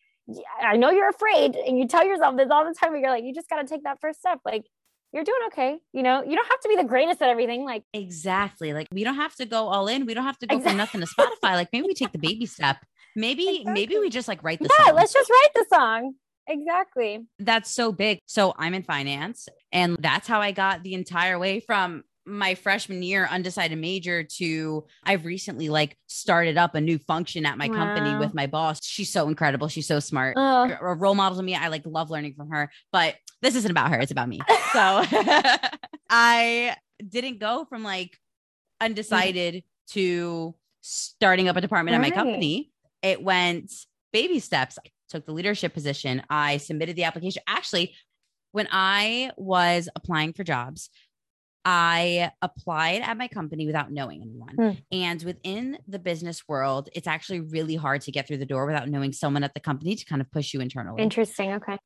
I know you're afraid, and you tell yourself this all the time. But you're like, you just got to take that first step. Like, you're doing okay. You know, you don't have to be the greatest at everything. Like, Exactly. Like we don't have to go all in. We don't have to go Exact- from nothing to Spotify. Like maybe we take the baby step. Maybe maybe we just like write the yeah, song. let's just write the song. Exactly. That's so big. So I'm in finance and that's how I got the entire way from my freshman year undecided major to I've recently like started up a new function at my company with my boss. She's so incredible. She's so smart. Oh, A role model to me. I like love learning from her, but this isn't about her. It's about me. So I didn't go from like undecided to starting up a department at my company. It went baby steps. Took the leadership position. I submitted the application. Actually, when I was applying for jobs, I applied at my company without knowing anyone. Hmm. And within the business world, it's actually really hard to get through the door without knowing someone at the company to kind of push you internally. interesting. Okay.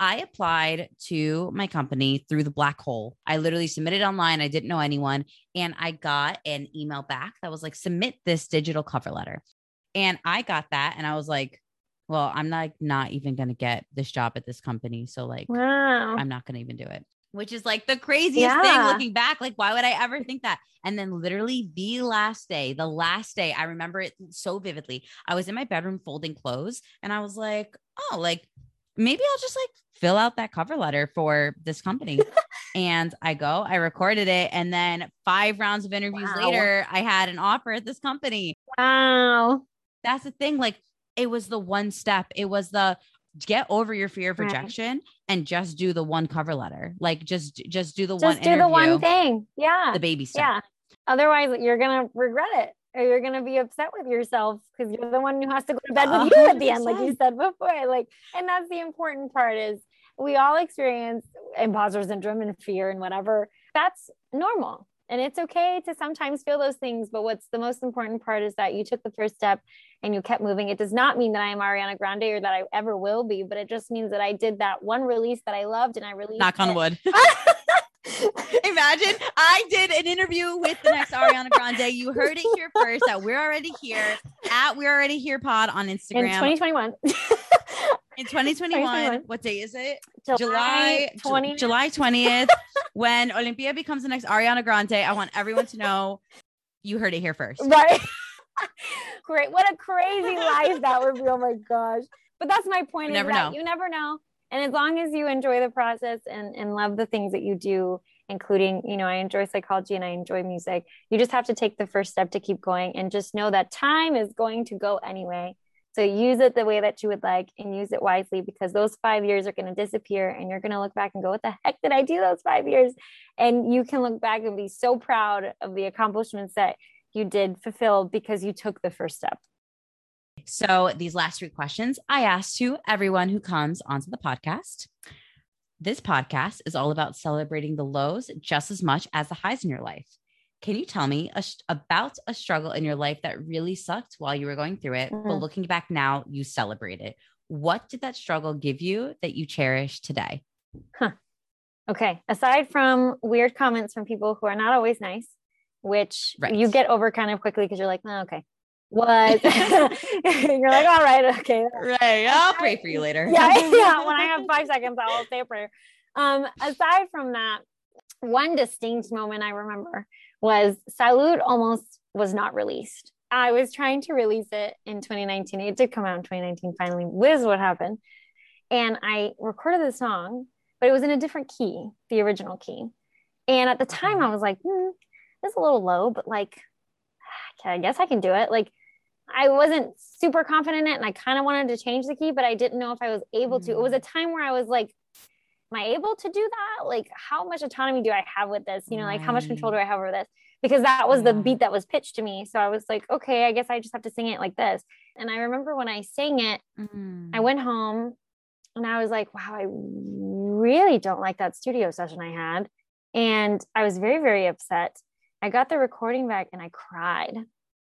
I applied to my company through the black hole. I literally submitted online. I didn't know anyone. And I got an email back that was like, submit this digital cover letter. And I got that. And I was like, well, I'm not, not even going to get this job at this company. So, like, Wow. I'm not going to even do it, which is like the craziest Yeah. thing looking back. Like, why would I ever think that? And then, literally, the last day, the last day, I remember it so vividly. I was in my bedroom folding clothes and I was like, oh, like maybe I'll just like fill out that cover letter for this company. and I go, I recorded it. And then five rounds of interviews Wow. later, I had an offer at this company. Wow. That's the thing. Like, it was the one step, it was the, Get over your fear of Right. rejection and just do the one cover letter. Like just just do the one Just do the one thing. Yeah. the baby step. Yeah. Otherwise, you're going to regret it or you're going to be upset with yourself because you're the one who has to go to bed with you at the end, like you said before. Like, and that's the important part is we all experience imposter syndrome and fear and whatever. That's normal. And it's okay to sometimes feel those things. But what's the most important part is that you took the first step and you kept moving. It does not mean that I am Ariana Grande or that I ever will be, but it just means that I did that one release that I loved and I released. Knock on it. wood. Imagine I did an interview with the next Ariana Grande. You heard it here first that we're already here at We're Already Here Pod on Instagram. in Instagram 2021. in 2021. 2021. What day is it? July July 20. July 20th. when Olympia becomes the next Ariana Grande, I want everyone to know you heard it here first. Right. Great. What a crazy life that would be. Oh my gosh. But that's my point. You never that know. You never know. And as long as you enjoy the process and, and love the things that you do, including, you know, I enjoy psychology and I enjoy music, you just have to take the first step to keep going and just know that time is going to go anyway. So use it the way that you would like and use it wisely because those five years are going to disappear and you're going to look back and go, what the heck did I do those five years? And you can look back and be so proud of the accomplishments that you did fulfill because you took the first step. So, these last three questions I asked to everyone who comes onto the podcast. This podcast is all about celebrating the lows just as much as the highs in your life. Can you tell me a, about a struggle in your life that really sucked while you were going through it, but Mhm. looking back now, you celebrate it? What did that struggle give you that you cherish today? Huh. Okay. Aside from weird comments from people who are not always nice, which Right. you get over kind of quickly because you're like, oh, okay. what you're like, all right, okay. Right. I'll pray for you later. yeah, yeah. When I have five seconds, I'll say a prayer. Um, aside from that, one distinct moment I remember was Salud almost was not released. I was trying to release it in 2019. It did come out in 2019 finally. Whiz what happened. And I recorded the song, but it was in a different key, the original key. And at the time I was like, hmm, it's a little low, but like, I guess I can do it. Like, I wasn't super confident in it and I kind of wanted to change the key, but I didn't know if I was able to. It was a time where I was like, am I able to do that? Like, how much autonomy do I have with this? You know, like how much control do I have over this? Because that was the beat that was pitched to me. So I was like, okay, I guess I just have to sing it like this. And I remember when I sang it, mm. I went home and I was like, wow, I really don't like that studio session I had. And I was very, very upset. I got the recording back and I cried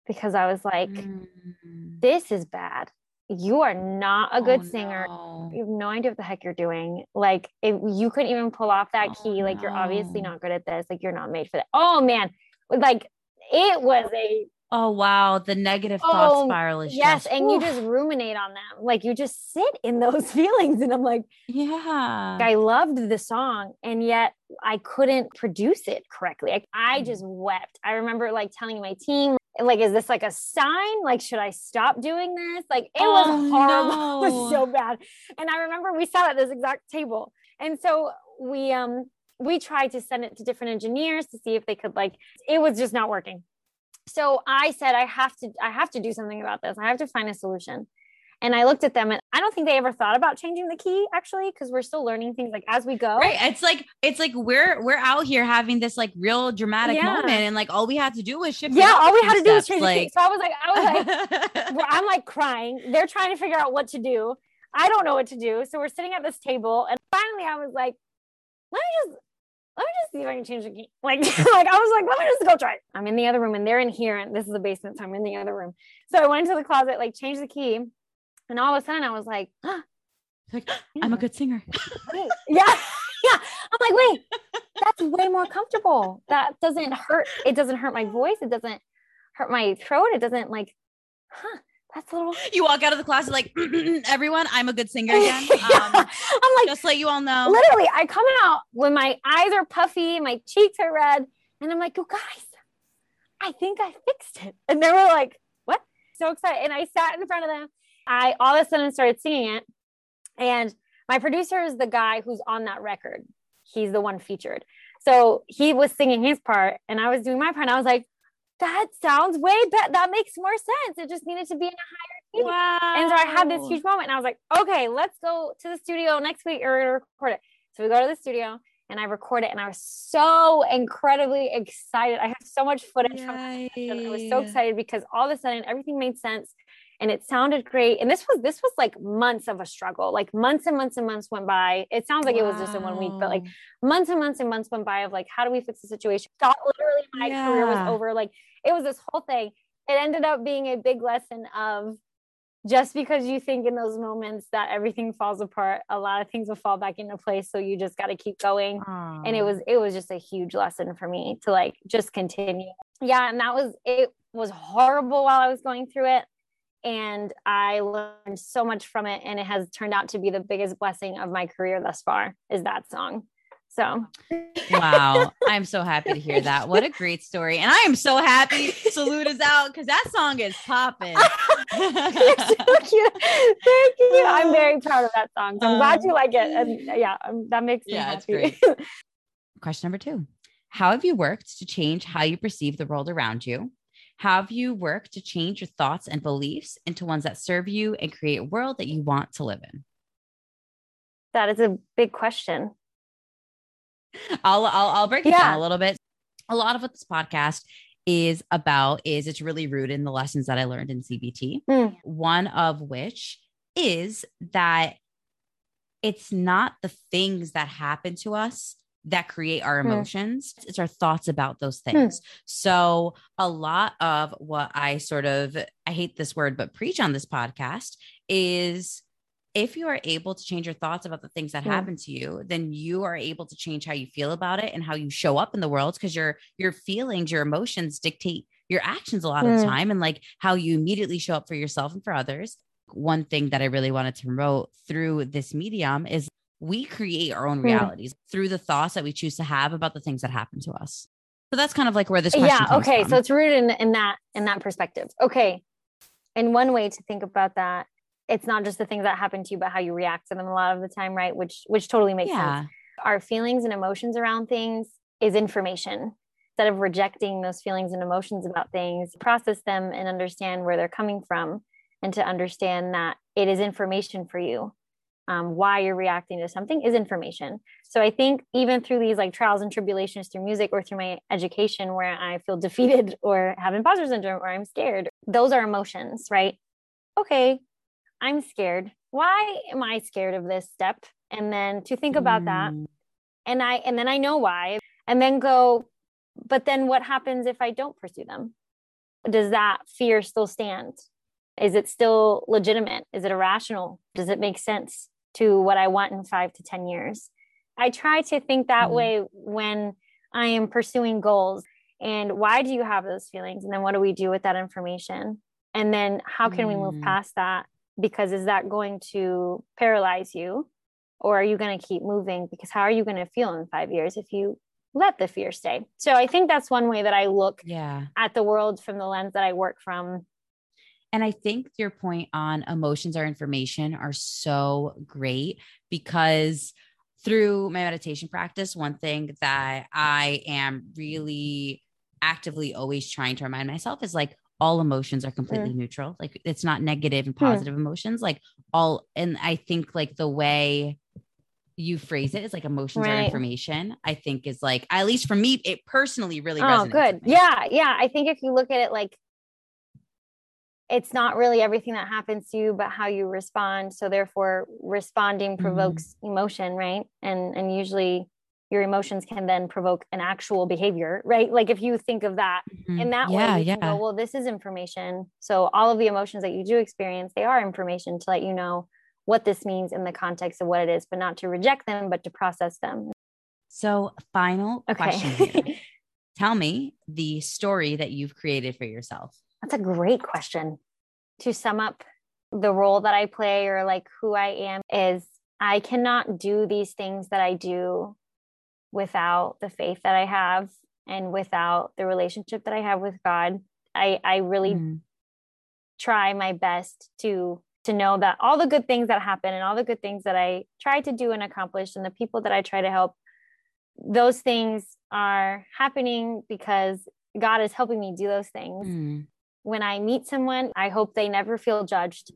because I was like, mm. this is bad you are not a oh, good oh, singer. No. You have no idea what the heck you're doing. Like, if you couldn't even pull off that oh, key, like, no. you're obviously not good at this. Like, you're not made for that. Oh, man. Like, it was a. Oh, wow. The negative thought oh, spiral is just. Yes. Just, and oof. you just ruminate on them. Like, you just sit in those feelings. And I'm like, yeah. I loved the song. And yet I couldn't produce it correctly. Like, I mm. just wept. I remember, like, telling my team, like is this like a sign like should i stop doing this like it was oh, horrible no. it was so bad and i remember we sat at this exact table and so we um we tried to send it to different engineers to see if they could like it was just not working so i said i have to i have to do something about this i have to find a solution and I looked at them and I don't think they ever thought about changing the key actually, because we're still learning things like as we go. Right. It's like it's like we're we're out here having this like real dramatic yeah. moment. And like all we had to do was shift. Yeah, all we had to do was change like... the key. So I was like, I was like, I'm like crying. They're trying to figure out what to do. I don't know what to do. So we're sitting at this table. And finally I was like, let me just let me just see if I can change the key. Like, like I was like, let me just go try it. I'm in the other room and they're in here. And this is the basement. So I'm in the other room. So I went into the closet, like changed the key. And all of a sudden I was like, huh. like I'm a good singer. yeah. Yeah. I'm like, wait, that's way more comfortable. That doesn't hurt. It doesn't hurt my voice. It doesn't hurt my throat. It doesn't like, huh, that's a little. You walk out of the class like, everyone, I'm a good singer again. Um, I'm like, just let you all know. Literally, I come out when my eyes are puffy, my cheeks are red, and I'm like, you guys, I think I fixed it. And they were like, what? So excited. And I sat in front of them I all of a sudden started singing it. And my producer is the guy who's on that record. He's the one featured. So he was singing his part and I was doing my part. And I was like, that sounds way better. That makes more sense. It just needed to be in a higher key. Wow. And so I had this huge moment and I was like, okay, let's go to the studio next week or record it. So we go to the studio and I record it and I was so incredibly excited. I have so much footage Yay. from it. I was so excited because all of a sudden everything made sense and it sounded great. And this was this was like months of a struggle. Like months and months and months went by. It sounds like wow. it was just in one week, but like months and months and months went by of like how do we fix the situation? Thought literally my yeah. career was over. Like it was this whole thing. It ended up being a big lesson of just because you think in those moments that everything falls apart a lot of things will fall back into place so you just got to keep going Aww. and it was it was just a huge lesson for me to like just continue yeah and that was it was horrible while i was going through it and I learned so much from it and it has turned out to be the biggest blessing of my career thus far is that song. So wow, I'm so happy to hear that. What a great story. And I am so happy Salute is out because that song is popping. Thank you. Thank you. I'm very proud of that song. So I'm glad you like it. And yeah, um, that makes me yeah, happy. Question number two. How have you worked to change how you perceive the world around you? Have you worked to change your thoughts and beliefs into ones that serve you and create a world that you want to live in? That is a big question. I'll I'll, I'll break it yeah. down a little bit. A lot of what this podcast is about is it's really rooted in the lessons that I learned in CBT. Mm. One of which is that it's not the things that happen to us that create our hmm. emotions. Mm. It's our thoughts about those hmm. things. Mm. So, a lot of what I sort of, I hate this word, but preach on this podcast is if you are able to change your thoughts about the things that mm. happen to you, then you are able to change how you feel about it and how you show up in the world because your your feelings, your emotions dictate your actions a lot of the hmm. time and like how you immediately show up for yourself and for others. One thing that I really wanted to promote through this medium is we create our own hmm. realities through the thoughts that we choose to have about the things that happen to us. So that's kind of like where this yeah okay from. so it's rooted in, in that in that perspective okay and one way to think about that it's not just the things that happen to you but how you react to them a lot of the time right which which totally makes yeah. sense our feelings and emotions around things is information instead of rejecting those feelings and emotions about things process them and understand where they're coming from and to understand that it is information for you um, why you're reacting to something is information. So I think even through these like trials and tribulations through music or through my education where I feel defeated or have imposter syndrome or I'm scared, those are emotions, right? Okay, I'm scared. Why am I scared of this step? And then to think about mm. that. And I and then I know why. And then go, but then what happens if I don't pursue them? Does that fear still stand? Is it still legitimate? Is it irrational? Does it make sense to what I want in five to 10 years? I try to think that mm. way when I am pursuing goals. And why do you have those feelings? And then what do we do with that information? And then how can mm. we move mm. past that? Because is that going to paralyze you? Or are you going to keep moving? Because how are you going to feel in five years if you let the fear stay? So I think that's one way that I look yeah. at the world from the lens that I work from and I think your point on emotions or information are so great because through my meditation practice, one thing that I am really actively always trying to remind myself is like all emotions are completely mm. neutral. Like it's not negative and hmm. positive mm. emotions. Like all, and I think like the way you phrase it is like emotions right. or information, I think is like, at least for me, it personally really Oh, good. Yeah. Yeah. I think if you look at it like it's not really everything that happens to you but how you respond so therefore responding mm-hmm. provokes mm-hmm. emotion right and and usually your emotions can then provoke an actual behavior right like if you think of that mm-hmm. in that yeah, way yeah go, well this is information so all of the emotions that you do experience they are information to let you know what this means in the context of what it is but not to reject them but to process them so final okay. question tell me the story that you've created for yourself that's a great question. To sum up the role that I play or like who I am is I cannot do these things that I do without the faith that I have and without the relationship that I have with God. I I really mm. try my best to to know that all the good things that happen and all the good things that I try to do and accomplish and the people that I try to help those things are happening because God is helping me do those things. Mm when I meet someone, I hope they never feel judged.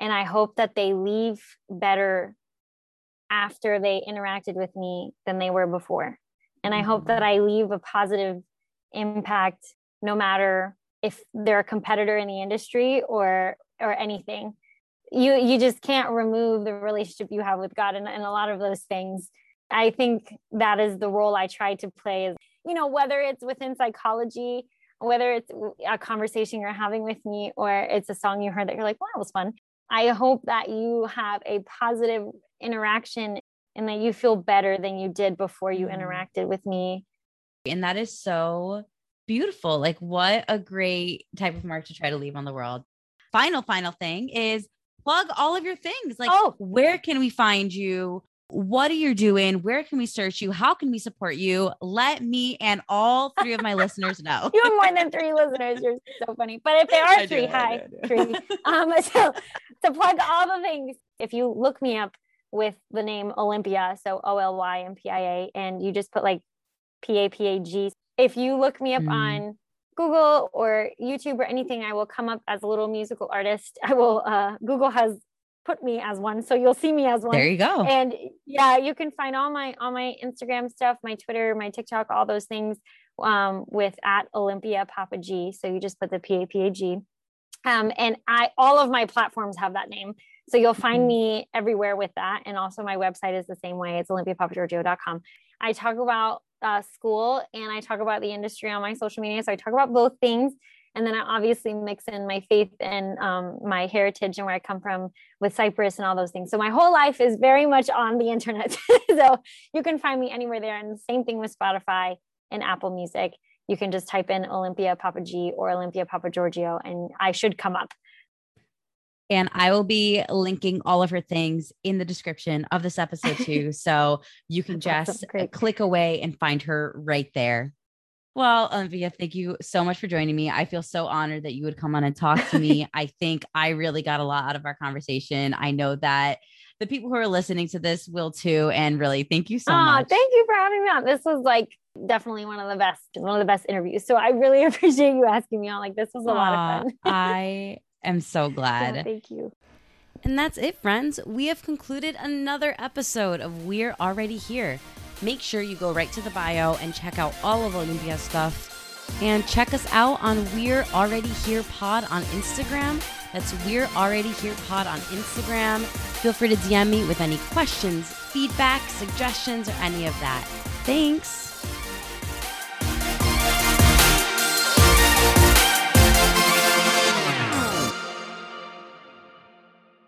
And I hope that they leave better after they interacted with me than they were before. And I hope mm-hmm. that I leave a positive impact no matter if they're a competitor in the industry or or anything. You you just can't remove the relationship you have with God and, and a lot of those things. I think that is the role I try to play is, you know, whether it's within psychology whether it's a conversation you're having with me or it's a song you heard that you're like, wow, that was fun. I hope that you have a positive interaction and that you feel better than you did before you mm-hmm. interacted with me. And that is so beautiful. Like, what a great type of mark to try to leave on the world. Final, final thing is plug all of your things. Like, oh. where can we find you? What are you doing? Where can we search you? How can we support you? Let me and all three of my listeners know. You have more than three listeners. You're so funny. But if there are I three, do, hi, three. Um, so to plug all the things, if you look me up with the name Olympia, so O L Y M P I A, and you just put like P A P A G. If you look me up mm. on Google or YouTube or anything, I will come up as a little musical artist. I will, uh, Google has put me as one so you'll see me as one there you go and yeah you can find all my all my instagram stuff my twitter my tiktok all those things um, with at olympia papa g so you just put the p-a-p-a-g um, and i all of my platforms have that name so you'll find mm-hmm. me everywhere with that and also my website is the same way it's olympiapapagiorgio.com i talk about uh, school and i talk about the industry on my social media so i talk about both things and then I obviously mix in my faith and um, my heritage and where I come from with Cyprus and all those things. So my whole life is very much on the internet. so you can find me anywhere there. And the same thing with Spotify and Apple Music. You can just type in Olympia Papa G or Olympia Papa Giorgio, and I should come up. And I will be linking all of her things in the description of this episode too. so you can just uh, awesome. click away and find her right there. Well, Olivia, thank you so much for joining me. I feel so honored that you would come on and talk to me. I think I really got a lot out of our conversation. I know that the people who are listening to this will too. And really, thank you so oh, much. Thank you for having me on. This was like definitely one of the best, one of the best interviews. So I really appreciate you asking me on. Like this was a lot of fun. I am so glad. thank you. And that's it, friends. We have concluded another episode of We're Already Here. Make sure you go right to the bio and check out all of Olympia stuff. And check us out on We're Already Here Pod on Instagram. That's We're Already Here Pod on Instagram. Feel free to DM me with any questions, feedback, suggestions, or any of that. Thanks.